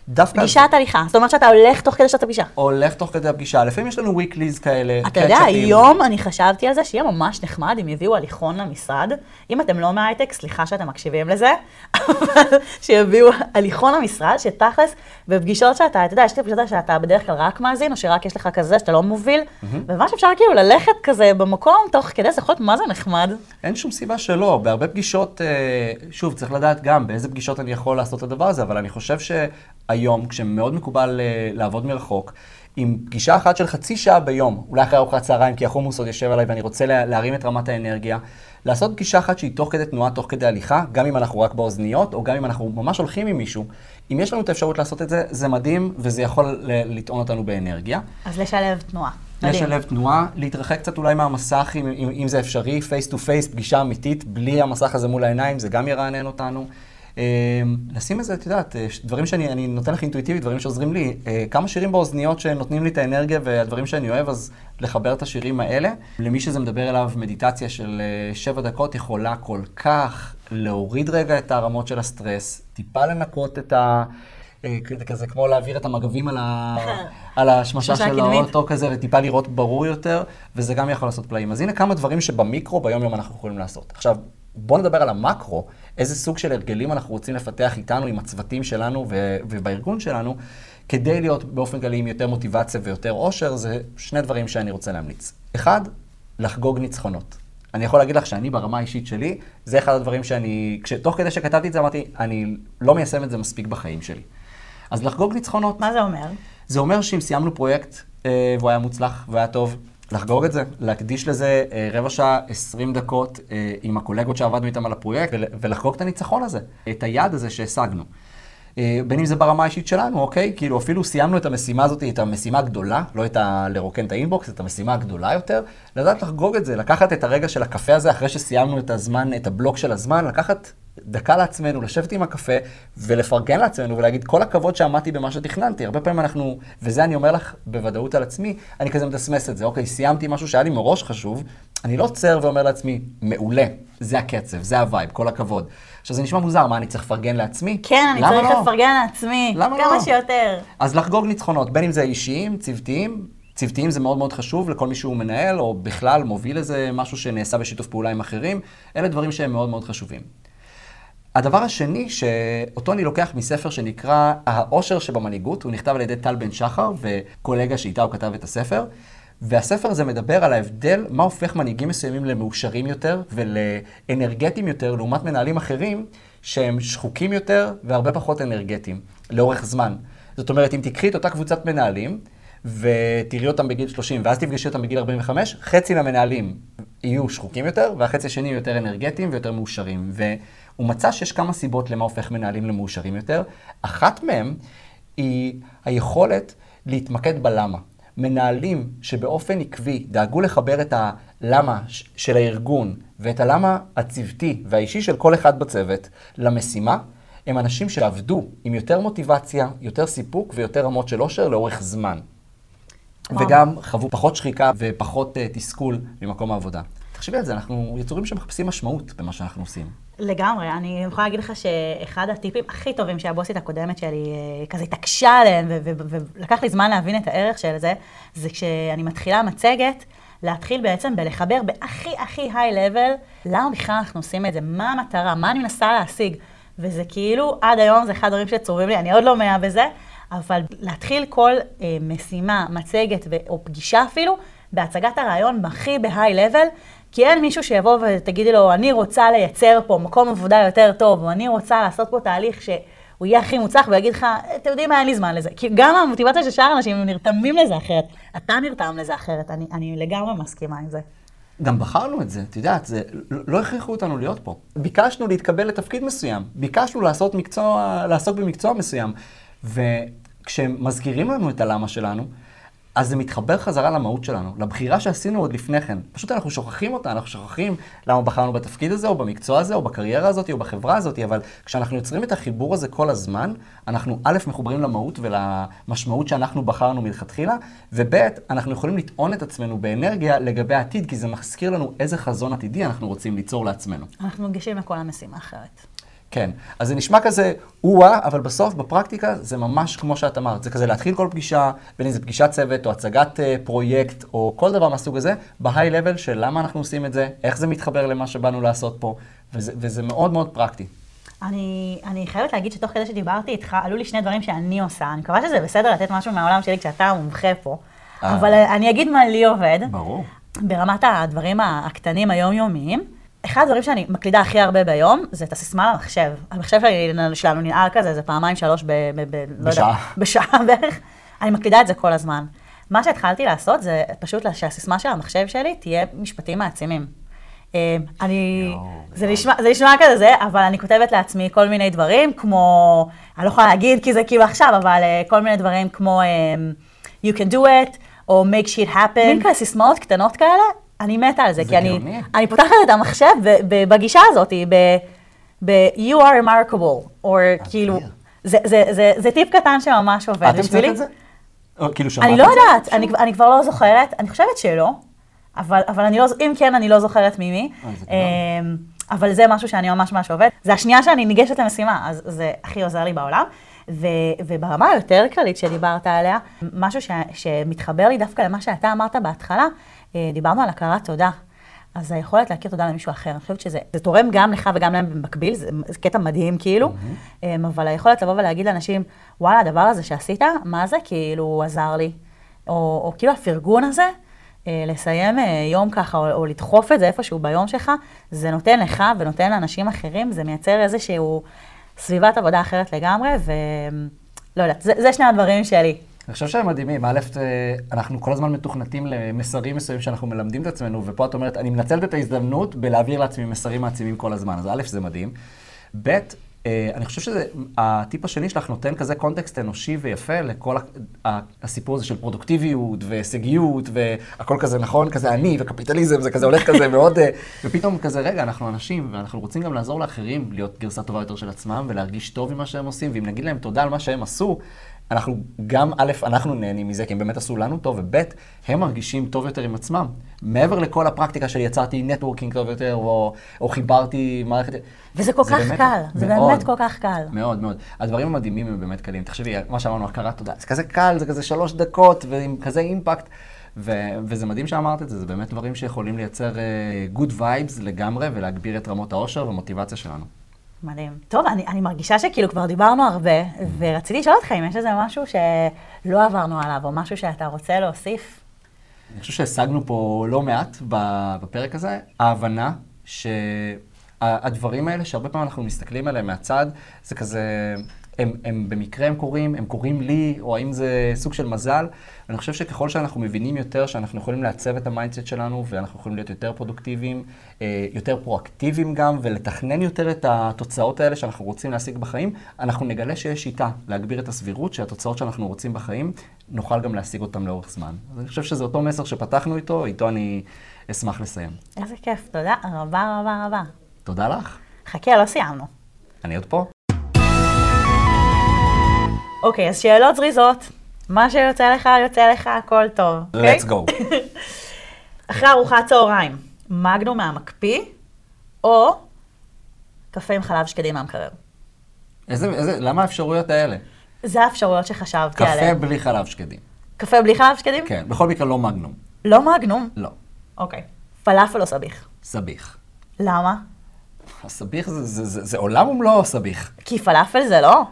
דווקא... פגישת הליכה, זאת אומרת שאתה הולך תוך כדי שאתה פגישה. הולך תוך כדי הפגישה, לפעמים יש לנו weeklies כאלה. אתה יודע. היום אני חשבתי על זה שיהיה ממש נחמד אם יביאו הליכון למשרד. אם אתם לא מהייטק, סליחה שאתם מקשיבים לזה, אבל שיביאו הליכון למשרד, שתכלס, בפגישות שאתה, אתה יודע, יש לי פגישות שאתה בדרך כלל רק מאזין, או שרק יש לך כזה שאתה לא מוביל, וממש אפשר כאילו ללכת כזה במקום תוך כדי, זה יכול להיות מה זה נחמד. אין שום סיבה שלא. בהרבה פגישות, אה, שוב, צריך לדעת גם באיזה פגישות אני יכול לעשות את הדבר הזה, אבל אני חושב שהיום, כשמאוד מקובל אה, לעבוד מרחוק, עם פגישה אחת של חצי שעה ביום, אולי אחרי ארוחת צהריים, כי החומוס עוד יושב עליי ואני רוצה לה, להרים את רמת האנרגיה, לעשות פגישה אחת שהיא תוך כדי תנועה, תוך כדי הליכה, גם אם אנחנו רק באוזניות, או גם אם אנחנו ממש הולכים עם מישהו. אם יש לנו את האפשרות לעשות את זה, זה מדהים, וזה יכול לטעון אותנו באנרגיה. אז לשלב תנועה. מדהים. לשלב תנועה, להתרחק קצת אולי מהמסך, אם, אם, אם זה אפשרי, face to face, פגישה אמיתית, בלי המסך הזה מול העיניים, זה גם ירענן אותנו. אה, לשים איזה, את יודעת, אה, דברים שאני אני נותן לך אינטואיטיבית, דברים שעוזרים לי. אה, כמה שירים באוזניות שנותנים לי את האנרגיה והדברים שאני אוהב, אז לחבר את השירים האלה. למי שזה מדבר אליו, מדיטציה של שבע דקות יכולה כל כך להוריד רגע את הרמות של הסטרס, טיפה לנקות את ה... כזה- כמו להעביר את המגבים על, ה... על השמשה שמשה של. האוטו כזה, וטיפה לראות ברור יותר, וזה גם יכול לעשות פלאים. אז הנה כמה דברים שבמיקרו ביום יום אנחנו יכולים לעשות. עכשיו, בואו נדבר על המקרו, איזה סוג של הרגלים אנחנו רוצים לפתח איתנו, עם הצוותים שלנו ו... ובארגון שלנו, כדי להיות באופן כללי עם יותר מוטיבציה ויותר אושר, זה שני דברים שאני רוצה להמליץ. אחד, לחגוג ניצחונות. אני יכול להגיד לך שאני ברמה האישית שלי, זה אחד הדברים שאני, תוך כדי שכתבתי את זה אמרתי, אני לא מיישם את זה מספיק בחיים שלי. אז לחגוג ניצחונות. מה זה אומר? זה אומר שאם סיימנו פרויקט אה, והוא היה מוצלח והיה טוב, לחגוג את זה, להקדיש לזה אה, רבע שעה, 20 דקות אה, עם הקולגות שעבדנו איתם על הפרויקט, ול, ולחגוג את הניצחון הזה, את היעד הזה שהשגנו. אה, בין אם זה ברמה האישית שלנו, אוקיי? כאילו אפילו סיימנו את המשימה הזאת, את המשימה הגדולה, לא את ה... לרוקן את האינבוקס, את המשימה הגדולה יותר, לדעת לחגוג את זה, לקחת את הרגע של הקפה הזה אחרי שסיימנו את הזמן, את הבלוק של הזמן, לקחת דקה לעצמנו, לשבת עם הקפה ולפרגן לעצמנו ולהגיד כל הכבוד שעמדתי במה שתכננתי. הרבה פעמים אנחנו, וזה אני אומר לך בוודאות על עצמי, אני כזה מדסמס את זה, אוקיי, סיימתי משהו שהיה לי מראש חשוב, אני לא עוצר ואומר לעצמי, מעולה, זה הקצב, זה ה vibe, כל הכבוד. עכשיו זה נשמע מוזר, מה, אני צריך לפרגן לעצמי? כן, אני צריך לא? לפרגן לעצמי. למה כמה לא? שיותר. אז לחגוג ניצחונות, בין אם זה אישיים, צוותיים, צוותיים זה מאוד מאוד חשוב לכל מי שהוא מנהל, או בכלל מוביל איזה משהו שנעשה בשיתוף פעולה עם אחרים, אלה דברים שהם מאוד מאוד חשובים. הדבר השני, שאותו אני לוקח מספר שנקרא "העושר שבמנהיגות", הוא נכתב על ידי טל בן שחר וקולגה שאיתה הוא כתב את הספר, והספר הזה מדבר על ההבדל, מה הופך מנהיגים מסוימים למאושרים יותר ולאנרגטיים יותר, לעומת מנהלים אחרים שהם שחוקים יותר והרבה פחות אנרגטיים, לאורך זמן. זאת אומרת, אם תקחי את אותה קבוצת מנהלים, ותראי אותם בגיל 30, ואז תפגשי אותם בגיל 45, חצי מהמנהלים יהיו שחוקים יותר, והחצי השני יותר אנרגטיים ויותר מאושרים. והוא מצא שיש כמה סיבות למה הופך מנהלים למאושרים יותר. אחת מהם היא היכולת להתמקד בלמה. מנהלים שבאופן עקבי דאגו לחבר את הלמה של הארגון ואת הלמה הצוותי והאישי של כל אחד בצוות למשימה, הם אנשים שעבדו עם יותר מוטיבציה, יותר סיפוק ויותר רמות של אושר לאורך זמן. וואו. וגם חוו פחות שחיקה ופחות uh, תסכול ממקום העבודה. תחשבי על זה, אנחנו יצורים שמחפשים משמעות במה שאנחנו עושים. לגמרי, אני יכולה להגיד לך שאחד הטיפים הכי טובים שהבוסית הקודמת שלי אה, כזה התעקשה עליהם, ולקח לי זמן להבין את הערך של זה, זה כשאני מתחילה מצגת, להתחיל בעצם בלחבר בהכי הכי היי לבל, למה בכלל אנחנו עושים את זה, מה המטרה, מה אני מנסה להשיג. וזה כאילו, עד היום זה אחד הדברים שצורבים לי, אני עוד לא מאה בזה, אבל להתחיל כל אה, משימה, מצגת ו- או פגישה אפילו, בהצגת הרעיון הכי בהיי לבל, כי אין מישהו שיבוא ותגידי לו, אני רוצה לייצר פה מקום עבודה יותר טוב, או אני רוצה לעשות פה תהליך שהוא יהיה הכי מוצלח, והוא יגיד לך, אתם יודעים מה, אין לי זמן לזה. כי גם המוטיבציה של שאר האנשים, הם נרתמים לזה אחרת. אתה נרתם לזה אחרת, אני, אני לגמרי מסכימה עם זה. גם בחרנו את זה, את יודעת, זה, לא הכריחו אותנו להיות פה. ביקשנו להתקבל לתפקיד מסוים, ביקשנו לעשות מקצוע, לעסוק במקצוע מסוים, וכשמזכירים לנו את הלמה שלנו, אז זה מתחבר חזרה למהות שלנו, לבחירה שעשינו עוד לפני כן. פשוט אנחנו שוכחים אותה, אנחנו שוכחים למה בחרנו בתפקיד הזה, או במקצוע הזה, או בקריירה הזאת, או בחברה הזאת, אבל כשאנחנו יוצרים את החיבור הזה כל הזמן, אנחנו א', מחוברים למהות ולמשמעות שאנחנו בחרנו מלכתחילה, וב', אנחנו יכולים לטעון את עצמנו באנרגיה לגבי העתיד, כי זה מזכיר לנו איזה חזון עתידי אנחנו רוצים ליצור לעצמנו. אנחנו מגישים לכל המשימה אחרת. כן, אז זה נשמע כזה או-אה, אבל בסוף, בפרקטיקה, זה ממש כמו שאת אמרת. זה כזה להתחיל כל פגישה, בין אם זה פגישת צוות, או הצגת uh, פרויקט, או כל דבר מהסוג הזה, בהיי לבל של למה אנחנו עושים את זה, איך זה מתחבר למה שבאנו לעשות פה, וזה, וזה מאוד מאוד פרקטי. אני, אני חייבת להגיד שתוך כדי שדיברתי איתך, עלו לי שני דברים שאני עושה. אני מקווה שזה בסדר לתת משהו מהעולם שלי כשאתה המומחה פה, אה. אבל אני אגיד מה לי עובד. ברור. ברמת הדברים הקטנים היומיומיים. אחד הדברים שאני מקלידה הכי הרבה ביום, זה את הסיסמה למחשב. המחשב שלנו ננעל כזה, זה פעמיים, שלוש, ב, ב, ב, לא בשעה. יודע, בשעה בערך. אני מקלידה את זה כל הזמן. מה שהתחלתי לעשות זה פשוט שהסיסמה של המחשב שלי תהיה משפטים מעצימים. אה, אני, זה. נשמע, זה נשמע כזה זה, אבל אני כותבת לעצמי כל מיני דברים, כמו, אני לא יכולה להגיד כי זה כאילו עכשיו, אבל אה, כל מיני דברים כמו אה, you can do it, או make shit happen, מין כאלה סיסמאות קטנות כאלה, אני מתה על זה, זה כי אני. אני פותחת את המחשב בגישה הזאת, ב- ב- you are remarkable, או כאילו, זה, זה, זה, זה טיפ קטן שממש עובד את המצאת בשבילי. את זה? או, כאילו שמעת אני את לא זה? יודעת, אני, אני כבר לא זוכרת, אני חושבת שלא, אבל, אבל אני לא, אם כן, אני לא זוכרת ממי. אה, זה. אמ, אבל זה משהו שאני ממש ממש עובד. זה השנייה שאני ניגשת למשימה, אז זה הכי עוזר לי בעולם. ו, וברמה היותר כללית שדיברת עליה, משהו ש, שמתחבר לי דווקא למה שאתה אמרת בהתחלה, אה, דיברנו על הכרת תודה. אז היכולת להכיר תודה למישהו אחר, אני חושבת שזה זה תורם גם לך וגם להם במקביל, זה, זה קטע מדהים כאילו, אמ, אבל היכולת לבוא ולהגיד לאנשים, וואלה, הדבר הזה שעשית, מה זה כאילו עזר לי? או, או כאילו הפרגון הזה, אה, לסיים אה, יום ככה, או, או לדחוף את זה איפשהו ביום שלך, זה נותן לך ונותן לאנשים אחרים, זה מייצר איזשהו סביבת עבודה אחרת לגמרי, ולא יודעת, זה, זה שני הדברים שלי. אני חושב שהם מדהימים. א', אה, אנחנו כל הזמן מתוכנתים למסרים מסוימים שאנחנו מלמדים את עצמנו, ופה את אומרת, אני מנצלת את ההזדמנות בלהעביר לעצמי מסרים מעצימים כל הזמן. אז א', זה מדהים. ב', אה, אני חושב שהטיפ השני שלך נותן כזה קונטקסט אנושי ויפה לכל הסיפור הזה של פרודוקטיביות והישגיות, והכל כזה נכון, כזה אני וקפיטליזם, זה כזה הולך כזה מאוד, אה, ופתאום כזה, רגע, אנחנו אנשים, ואנחנו רוצים גם לעזור לאחרים להיות גרסה טובה יותר של עצמם, ולהרגיש טוב עם מה שהם עושים, ואם נגיד להם תודה על מה שהם עשו, אנחנו גם, א', אנחנו נהנים מזה, כי הם באמת עשו לנו טוב, וב', הם מרגישים טוב יותר עם עצמם. מעבר לכל הפרקטיקה של יצרתי נטוורקינג טוב יותר, או, או חיברתי מערכת... וזה כל כך באמת- קל, זה מאוד, באמת כל כך קל. מאוד מאוד. הדברים המדהימים הם באמת קלים. תחשבי, מה שאמרנו, הכרת תודה. זה כזה קל, זה כזה שלוש דקות, ועם כזה אימפקט. ו- וזה מדהים שאמרת את זה, זה באמת דברים שיכולים לייצר uh, good vibes לגמרי, ולהגביר את רמות העושר והמוטיבציה שלנו. מדהים. טוב, אני, אני מרגישה שכאילו כבר דיברנו הרבה, ורציתי לשאול אותך אם יש איזה משהו שלא עברנו עליו, או משהו שאתה רוצה להוסיף. אני חושב שהשגנו פה לא מעט בפרק הזה, ההבנה שהדברים האלה, שהרבה פעמים אנחנו מסתכלים עליהם מהצד, זה כזה, הם, הם במקרה הם קורים, הם קורים לי, או האם זה סוג של מזל. ואני חושב שככל שאנחנו מבינים יותר שאנחנו יכולים לעצב את ה mindset שלנו, ואנחנו יכולים להיות יותר פרודוקטיביים, אה, יותר פרואקטיביים גם, ולתכנן יותר את התוצאות האלה שאנחנו רוצים להשיג בחיים, אנחנו נגלה שיש שיטה להגביר את הסבירות שהתוצאות שאנחנו רוצים בחיים, נוכל גם להשיג אותן לאורך זמן. אז אני חושב שזה אותו מסר שפתחנו איתו, איתו אני אשמח לסיים. איזה כיף, תודה רבה רבה רבה. תודה לך, חכה, לא סיימנו. אני עוד פה. אוקיי, אז שאלות זריזות. מה שיוצא לך, יוצא לך, הכל טוב. אוקיי? let's go. אחרי ארוחת צהריים, מגנו מהמקפיא, או קפה עם חלב שקדים מהמקרר. איזה, איזה, למה האפשרויות האלה? זה האפשרויות שחשבתי קפה עליהן. בלי חלב שקדים. קפה בלי חלב שקדים? כן, בכל מקרה לא מגנום. לא מגנום? לא. אוקיי. פלאפל או סביח? סביח. למה? הסביח זה, זה, זה, זה עולם ומלואו סביח. כי פלאפל זה לא?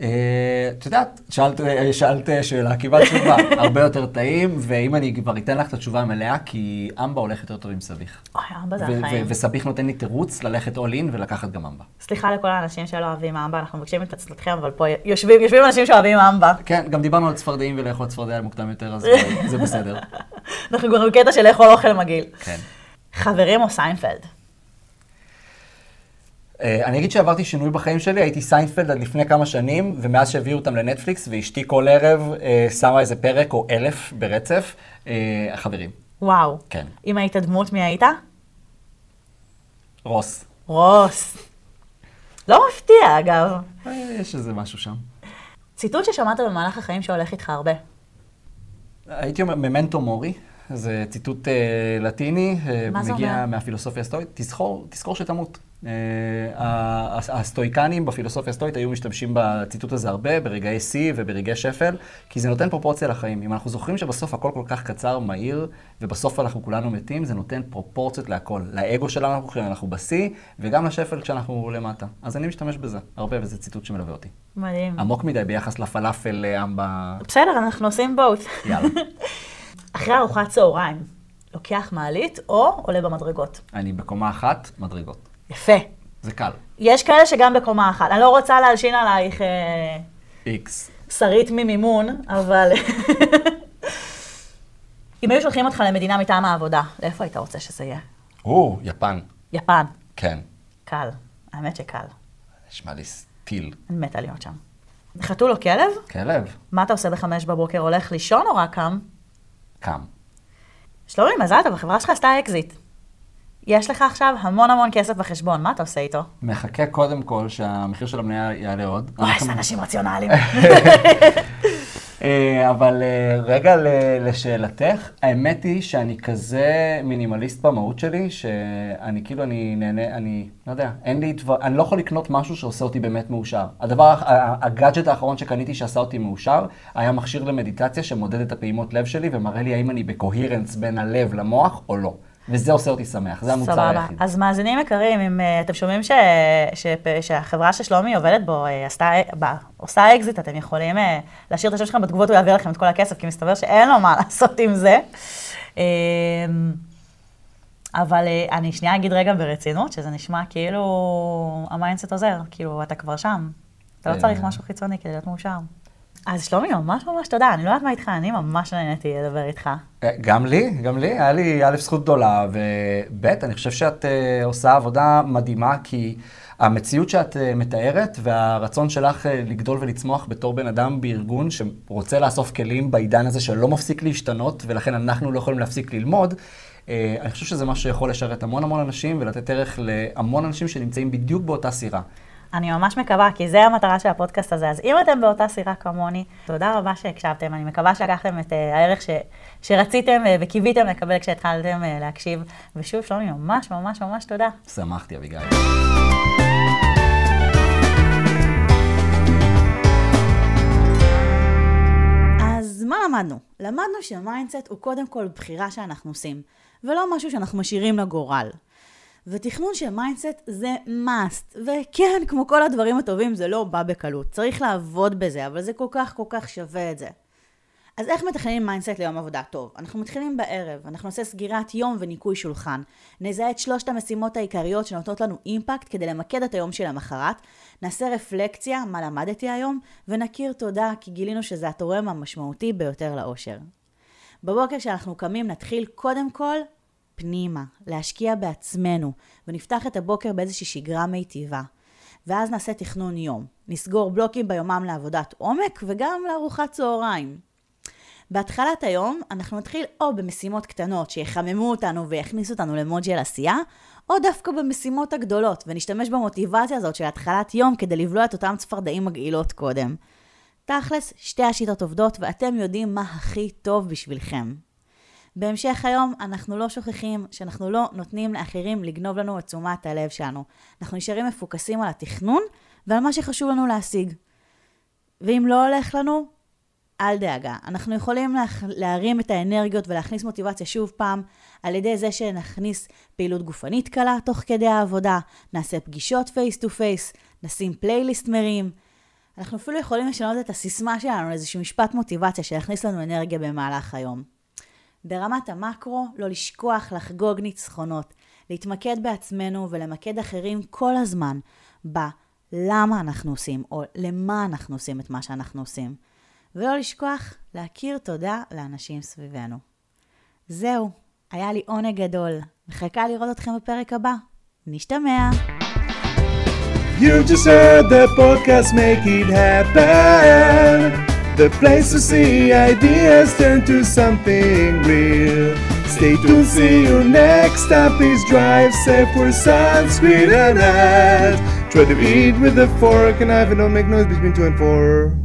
אה, את יודעת, שאלת, אה, שאלת שאלה, קיבלת תשובה. הרבה יותר טעים, ואם אני כבר אתן לך את התשובה המלאה, כי אמבה הולך יותר טוב עם סביח. אוי, עמבה זה החיים. וסביח נותן לי תירוץ ללכת all in ולקחת גם עמבה. סליחה לכל האנשים שלא אוהבים עמבה, אנחנו מבקשים את התנצלותכם, אבל פה יושבים, יושבים אנשים שאוהבים עמבה. כן, גם דיברנו על צפרדעים ולאכול צפרדע מוקדם יותר, אז אה, זה בסדר. אנחנו כבר בקטע של לאכול אוכל מגעיל. כן. חברים או סיינפלד? אה, אני אגיד שעברתי שינוי בחיים שלי, הייתי סיינפלד עד לפני כמה שנים, ומאז שהביאו אותם לנטפליקס, ואשתי כל ערב אה, שמה איזה פרק או אלף ברצף, אה, החברים. וואו. כן. אם היית דמות, מי היית? רוס. רוס. לא מפתיע, אגב. יש איזה משהו שם. ציטוט ששמעת במהלך החיים שהולך איתך הרבה. הייתי אומר, ממנטו מורי, זה ציטוט אה, לטיני, אה, מגיע אומר? מהפילוסופיה הסטואית, תזכור, תזכור שתמות. אה, הסטואיקנים בפילוסופיה הסטואית היו משתמשים בציטוט הזה הרבה, ברגעי שיא וברגעי שפל, כי זה נותן פרופורציה לחיים. אם אנחנו זוכרים שבסוף הכל כל כך קצר, מהיר, ובסוף אנחנו כולנו מתים, זה נותן פרופורציות להכל. לאגו שלנו כשאנחנו בשיא, וגם לשפל כשאנחנו למטה. אז אני משתמש בזה הרבה, וזה ציטוט שמלווה אותי. מדהים. עמוק מדי ביחס לפלאפל אה, עם ב... בסדר, אנחנו עושים בוט. יאללה. אחרי ארוחת צהריים, לוקח מעלית או עולה במדרגות? אני בקומה אחת, מדרגות. יפה. זה קל. יש כאלה שגם בקומה אחת. אני לא רוצה להלשין עלייך אה, איקס. שרית ממימון, אבל... אם היו שולחים אותך למדינה מטעם העבודה, לאיפה היית רוצה שזה יהיה? או, יפן. יפן. כן. קל. האמת שקל. נשמע לי טיל. אני מתה להיות שם. חתול או כלב? כלב. מה אתה עושה בחמש בבוקר? הולך לישון או רק קם? קם. שלומי, מזל טוב, החברה שלך עשתה אקזיט. יש לך עכשיו המון המון כסף בחשבון, מה אתה עושה איתו? מחכה קודם כל שהמחיר של המניה יעלה עוד. וואי, אנחנו- איזה אנשים רציונליים. אה, אבל אה, רגע לשאלתך, האמת היא שאני כזה מינימליסט במהות שלי, שאני כאילו, אני נהנה, אני לא יודע, אין לי דבר, אני לא יכול לקנות משהו שעושה אותי באמת מאושר. הדבר, הגאדג'ט האחרון שקניתי שעשה אותי מאושר, היה מכשיר למדיטציה שמודד את הפעימות לב שלי ומראה לי האם אני בקוהרנס בין הלב למוח או לא. וזה עושה אותי שמח, זה המוצר סבבה. היחיד. אז מאזינים יקרים, אם אה, אתם שומעים ש... ש... שהחברה ששלומי עובדת בו אה, עשתה... ב... עושה אקזיט, אתם יכולים אה, להשאיר את השם שלכם בתגובות, הוא יעביר לכם את כל הכסף, כי מסתבר שאין לו מה לעשות עם זה. אה, אבל אה, אני שנייה אגיד רגע ברצינות, שזה נשמע כאילו ה mindset עוזר, כאילו אתה כבר שם. אתה לא. צריך משהו חיצוני כדי להיות מאושר. אז שלומי, ממש ממש תודה. אני לא יודעת מה איתך, אני ממש נהניתי לדבר איתך. אה, גם לי, גם לי, היה לי א', זכות גדולה, וב', אני חושב שאת uh, עושה עבודה מדהימה, כי המציאות שאת uh, מתארת והרצון שלך uh, לגדול ולצמוח בתור בן אדם בארגון שרוצה לאסוף כלים בעידן הזה שלא מפסיק להשתנות, ולכן אנחנו לא יכולים להפסיק ללמוד, uh, אני חושב שזה משהו שיכול לשרת המון המון אנשים ולתת ערך להמון אנשים שנמצאים בדיוק באותה סירה. אני ממש מקווה, כי זה המטרה של הפודקאסט הזה. אז אם אתם באותה סירה כמוני, תודה רבה שהקשבתם. אני מקווה שלקחתם את אה, הערך ש, שרציתם אה, וקיוויתם לקבל כשהתחלתם אה, להקשיב. ושוב, שלומי, ממש ממש ממש תודה. שמחתי, אביגיל. אז מה למדנו? למדנו ש mindset הוא קודם כל בחירה שאנחנו עושים, ולא משהו שאנחנו משאירים לגורל. ותכנון של mindset זה must, וכן, כמו כל הדברים הטובים, זה לא בא בקלות. צריך לעבוד בזה, אבל זה כל כך כל כך שווה את זה. אז איך מתכננים mindset ליום עבודה טוב? אנחנו מתחילים בערב, אנחנו נעשה סגירת יום וניקוי שולחן. נזהה את שלושת המשימות העיקריות שנותנות לנו impact כדי למקד את היום של המחרת. נעשה רפלקציה, מה למדתי היום, ונכיר תודה כי גילינו שזה התורם המשמעותי ביותר לאושר. בבוקר כשאנחנו קמים נתחיל קודם כל פנימה, להשקיע בעצמנו, ונפתח את הבוקר באיזושהי שגרה מיטיבה. ואז נעשה תכנון יום. נסגור בלוקים ביומן לעבודת עומק וגם לארוחת צהריים. בהתחלת היום אנחנו נתחיל או במשימות קטנות שיחממו אותנו ויכניסו אותנו למוד של עשייה, או דווקא במשימות הגדולות, ונשתמש במוטיבציה הזאת של התחלת יום כדי לבלוע את אותם צפרדעים מגעילות קודם. תכלס, שתי השיטות עובדות ואתם יודעים מה הכי טוב בשבילכם. בהמשך היום אנחנו לא שוכחים שאנחנו לא נותנים לאחרים לגנוב לנו את תשומת הלב שלנו. אנחנו נשארים מפוקסים על התכנון ועל מה שחשוב לנו להשיג. ואם לא הולך לנו, אל דאגה. אנחנו יכולים להכ... להרים את האנרגיות ולהכניס מוטיבציה שוב פעם על ידי זה שנכניס פעילות גופנית קלה תוך כדי העבודה, נעשה פגישות face to face, נשים פלייליסט מרים. אנחנו אפילו יכולים לשנות את הסיסמה שלנו לאיזשהו משפט מוטיבציה שיכניס לנו אנרגיה במהלך היום. ברמת המקרו, לא לשכוח לחגוג ניצחונות, להתמקד בעצמנו ולמקד אחרים כל הזמן בלמה אנחנו עושים, או למה אנחנו עושים את מה שאנחנו עושים. ולא לשכוח להכיר תודה לאנשים סביבנו. זהו, היה לי עונג גדול. מחכה לראות אתכם בפרק הבא. נשתמע. You've just heard the podcast Make It Happen. The place to see ideas turn to something real. Stay tuned, see you next time. Please drive safe, wear sunscreen and hat. Try to eat with a fork and knife and don't make noise between two and four.